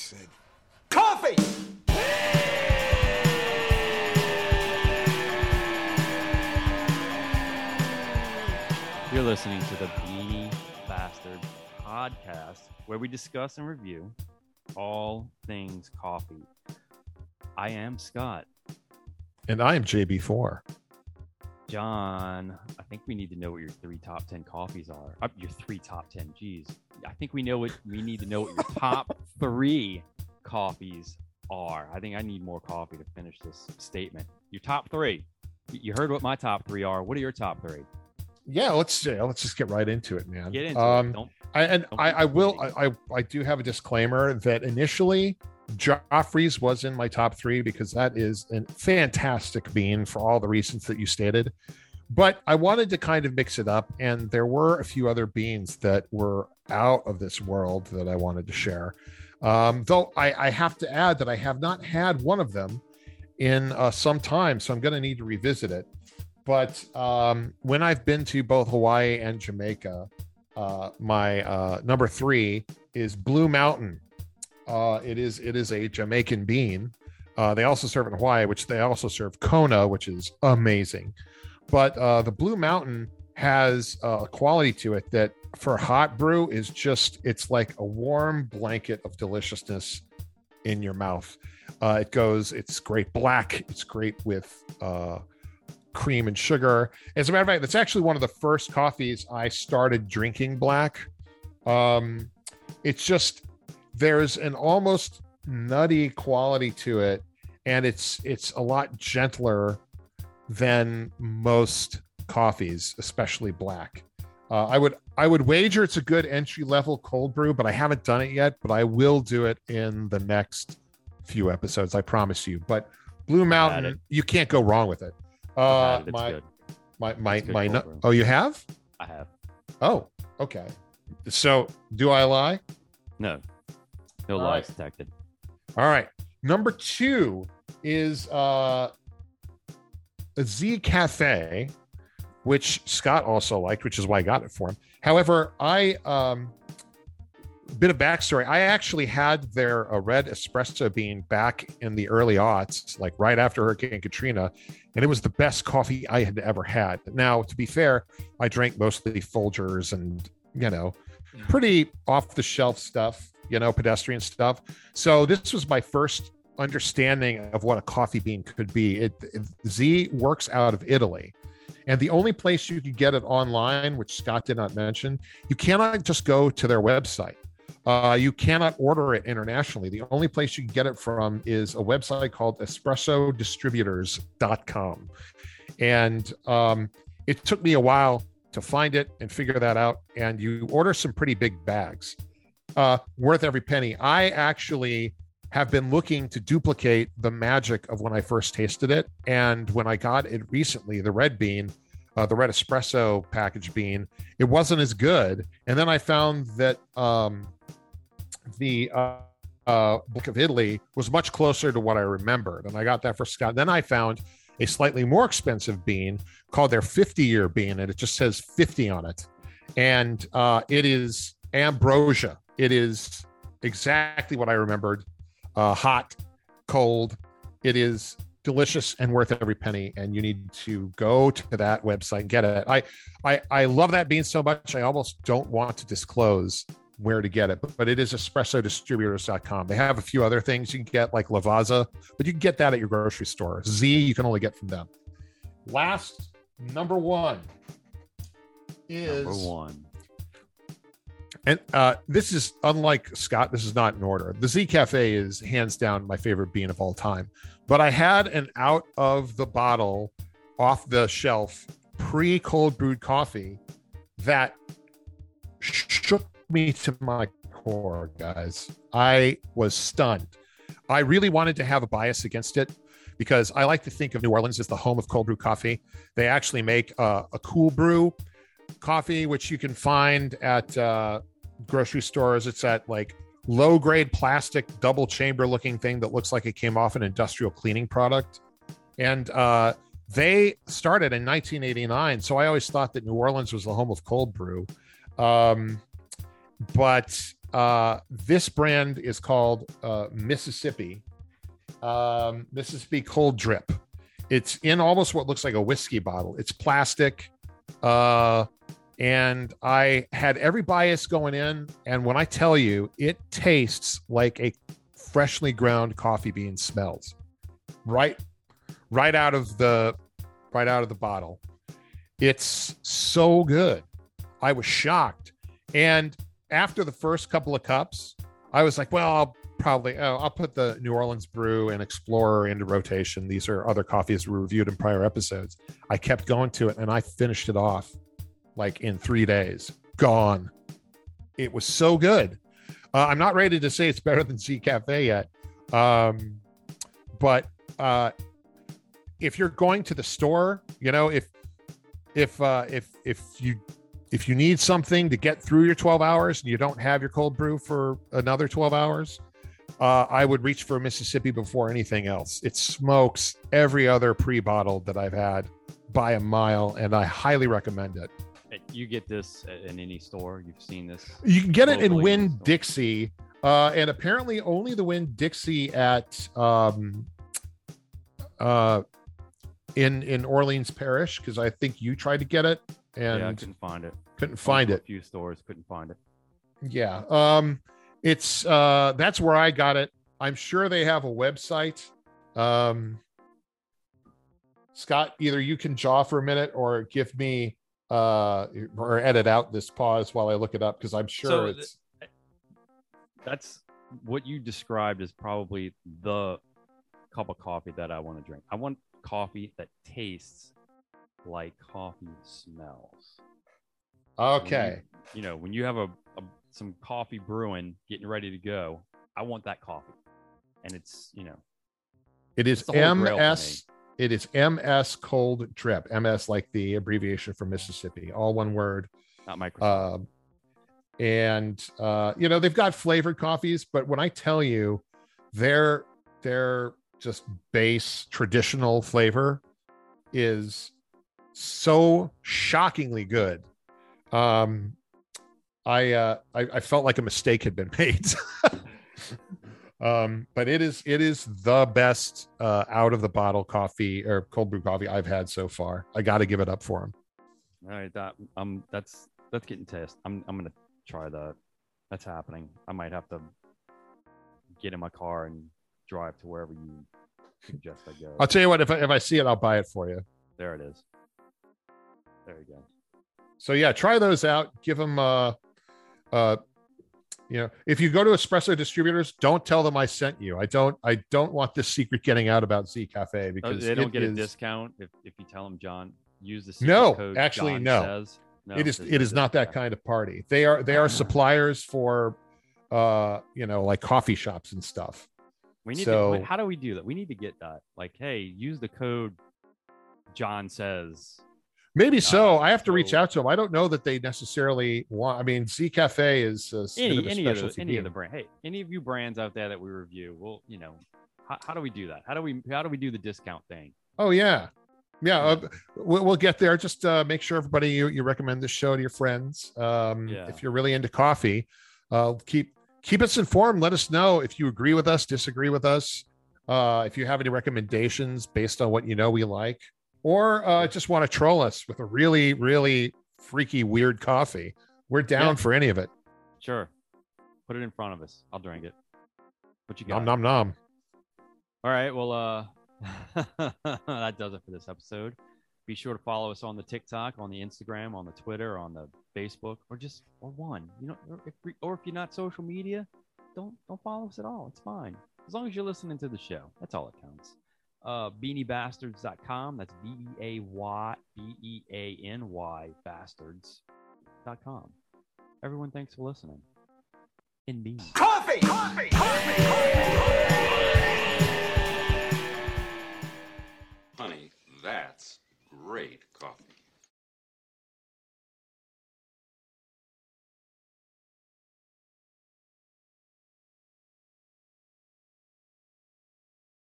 said, Coffee! You're listening to the Beany Bastard podcast, where we discuss and review all things coffee. I am Scott. And I am JB4. John, I think we need to know what your three top 10 coffees are. Uh, your three top 10, geez. I think we know what we need to know what your top three coffees are. I think I need more coffee to finish this statement. Your top three. You heard what my top three are. What are your top three? Yeah, let's yeah, let's just get right into it, man. Get into um, it. Don't I, and don't I, I will. I, I I do have a disclaimer that initially Joffrey's was in my top three because that is a fantastic bean for all the reasons that you stated. But I wanted to kind of mix it up, and there were a few other beans that were out of this world that I wanted to share. Um, though I, I have to add that I have not had one of them in uh, some time, so I'm going to need to revisit it. But um, when I've been to both Hawaii and Jamaica, uh, my uh, number three is Blue Mountain. Uh, it is it is a Jamaican bean. Uh, they also serve in Hawaii, which they also serve Kona, which is amazing. But uh, the Blue Mountain has a quality to it that for hot brew is just it's like a warm blanket of deliciousness in your mouth. Uh, it goes, it's great black, it's great with uh, cream and sugar. As a matter of fact, that's actually one of the first coffees I started drinking black. Um, it's just there's an almost nutty quality to it, and it's it's a lot gentler than most coffees, especially black. Uh, I would I would wager it's a good entry level cold brew, but I haven't done it yet. But I will do it in the next few episodes. I promise you. But Blue. Mountain, you can't go wrong with it. Uh, it. My good. my my my. oh, you have? I have. Oh, okay. So, do I lie? No. No All lies right. detected. All right. Number two is uh, a Z Cafe, which Scott also liked, which is why I got it for him. However, I um, bit of backstory. I actually had their uh, red espresso bean back in the early aughts, like right after Hurricane Katrina, and it was the best coffee I had ever had. Now, to be fair, I drank mostly Folgers and you know, pretty off the shelf stuff, you know, pedestrian stuff. So this was my first understanding of what a coffee bean could be. It, it- Z works out of Italy. And the only place you can get it online, which Scott did not mention, you cannot just go to their website. Uh, you cannot order it internationally. The only place you can get it from is a website called espressodistributors.com. And um, it took me a while to find it and figure that out. And you order some pretty big bags, uh, worth every penny. I actually have been looking to duplicate the magic of when I first tasted it. And when I got it recently, the red bean, uh, the red espresso package bean, it wasn't as good. And then I found that um, the uh, uh, Book of Italy was much closer to what I remembered. And I got that for Scott. Then I found a slightly more expensive bean called their 50 year bean, and it just says 50 on it. And uh, it is ambrosia. It is exactly what I remembered uh, hot, cold. It is delicious and worth every penny. And you need to go to that website and get it. I, I, I love that bean so much. I almost don't want to disclose where to get it, but, but it is espressodistributors.com. They have a few other things you can get, like Lavazza, but you can get that at your grocery store. Z, you can only get from them. Last number one is Number one. And uh, this is unlike Scott. This is not in order. The Z Cafe is hands down my favorite bean of all time. But I had an out of the bottle, off the shelf, pre cold brewed coffee that shook me to my core, guys. I was stunned. I really wanted to have a bias against it because I like to think of New Orleans as the home of cold brew coffee. They actually make uh, a cool brew coffee, which you can find at uh, grocery stores. It's that like low grade plastic double chamber looking thing that looks like it came off an industrial cleaning product. And uh, they started in 1989. So I always thought that New Orleans was the home of cold brew. Um, but uh, this brand is called uh, Mississippi, um, Mississippi Cold Drip. It's in almost what looks like a whiskey bottle. It's plastic. Uh, and I had every bias going in. And when I tell you, it tastes like a freshly ground coffee bean smells right, right out of the, right out of the bottle. It's so good. I was shocked. And after the first couple of cups, I was like, well, I'll probably oh, I'll put the New Orleans Brew and Explorer into rotation. These are other coffees we reviewed in prior episodes. I kept going to it and I finished it off like in three days. Gone. It was so good. Uh, I'm not ready to say it's better than Z Cafe yet, um, but uh, if you're going to the store, you know, if if uh, if if you if you need something to get through your 12 hours and you don't have your cold brew for another 12 hours, uh, I would reach for Mississippi before anything else. It smokes every other pre-bottled that I've had by a mile, and I highly recommend it. You get this in any store. You've seen this. You can get it in Winn-Dixie, uh, and apparently only the Winn-Dixie at um, uh, in in Orleans Parish because I think you tried to get it and yeah, I couldn't find it. Couldn't find it. A few stores couldn't find it. Yeah. Um, it's uh that's where I got it. I'm sure they have a website. Um Scott, either you can jaw for a minute or give me uh or edit out this pause while I look it up because I'm sure so it's th- that's what you described is probably the cup of coffee that I want to drink. I want coffee that tastes like coffee smells. Okay. You, you, know, when you have a, a, some coffee brewing, getting ready to go, I want that coffee, and it's you know, it is MS. It is MS Cold Drip. MS like the abbreviation for Mississippi, all one word. Not Microsoft. Uh, and uh, you know they've got flavored coffees, but when I tell you, their their just base traditional flavor is so shockingly good. Um, I, uh, I, I felt like a mistake had been made. Um, but it is it is the best uh, out of the bottle coffee or cold brew coffee I've had so far. I got to give it up for him. All right, that um, that's that's getting tested. I'm I'm gonna try that. That's happening. I might have to get in my car and drive to wherever you suggest I go. I'll tell you what. If I, if I see it, I'll buy it for you. There it is. There you go. So yeah, try those out. Give them uh uh you know, if you go to espresso distributors, don't tell them I sent you. I don't I don't want this secret getting out about Z Cafe because they don't get is... a discount if, if you tell them John use the no actually John no. no. it is it is not that kind of party. They are they are suppliers for uh you know like coffee shops and stuff. We need so, to how do we do that? We need to get that. Like, hey, use the code John says Maybe so. Uh, I have to reach out to them. I don't know that they necessarily want. I mean, Z Cafe is uh, any of any of the any of the brand. Hey, any of you brands out there that we review, well, you know, how, how, do we do that? How do we how do we do the discount thing? Oh yeah, yeah. Uh, we'll, we'll, get there. Just uh, make sure everybody you you recommend this show to your friends. Um, yeah. If you're really into coffee, uh, keep keep us informed. Let us know if you agree with us, disagree with us. Uh, if you have any recommendations based on what you know we like or uh, just want to troll us with a really, really freaky, weird coffee, we're down yeah. for any of it. Sure. Put it in front of us. I'll drink it. What you got? Nom nom nom. All right. Well, uh, that does it for this episode. Be sure to follow us on the TikTok, on the Instagram, on the Twitter, on the Facebook, or just or one. You know, or if, or if you're not social media, don't don't follow us at all. It's fine as long as you're listening to the show. That's all that counts uh, beanybastards.com. That's B E A Y B E A N Y bastards.com. Everyone, thanks for listening. In beans. Coffee! Coffee! Coffee! Coffee!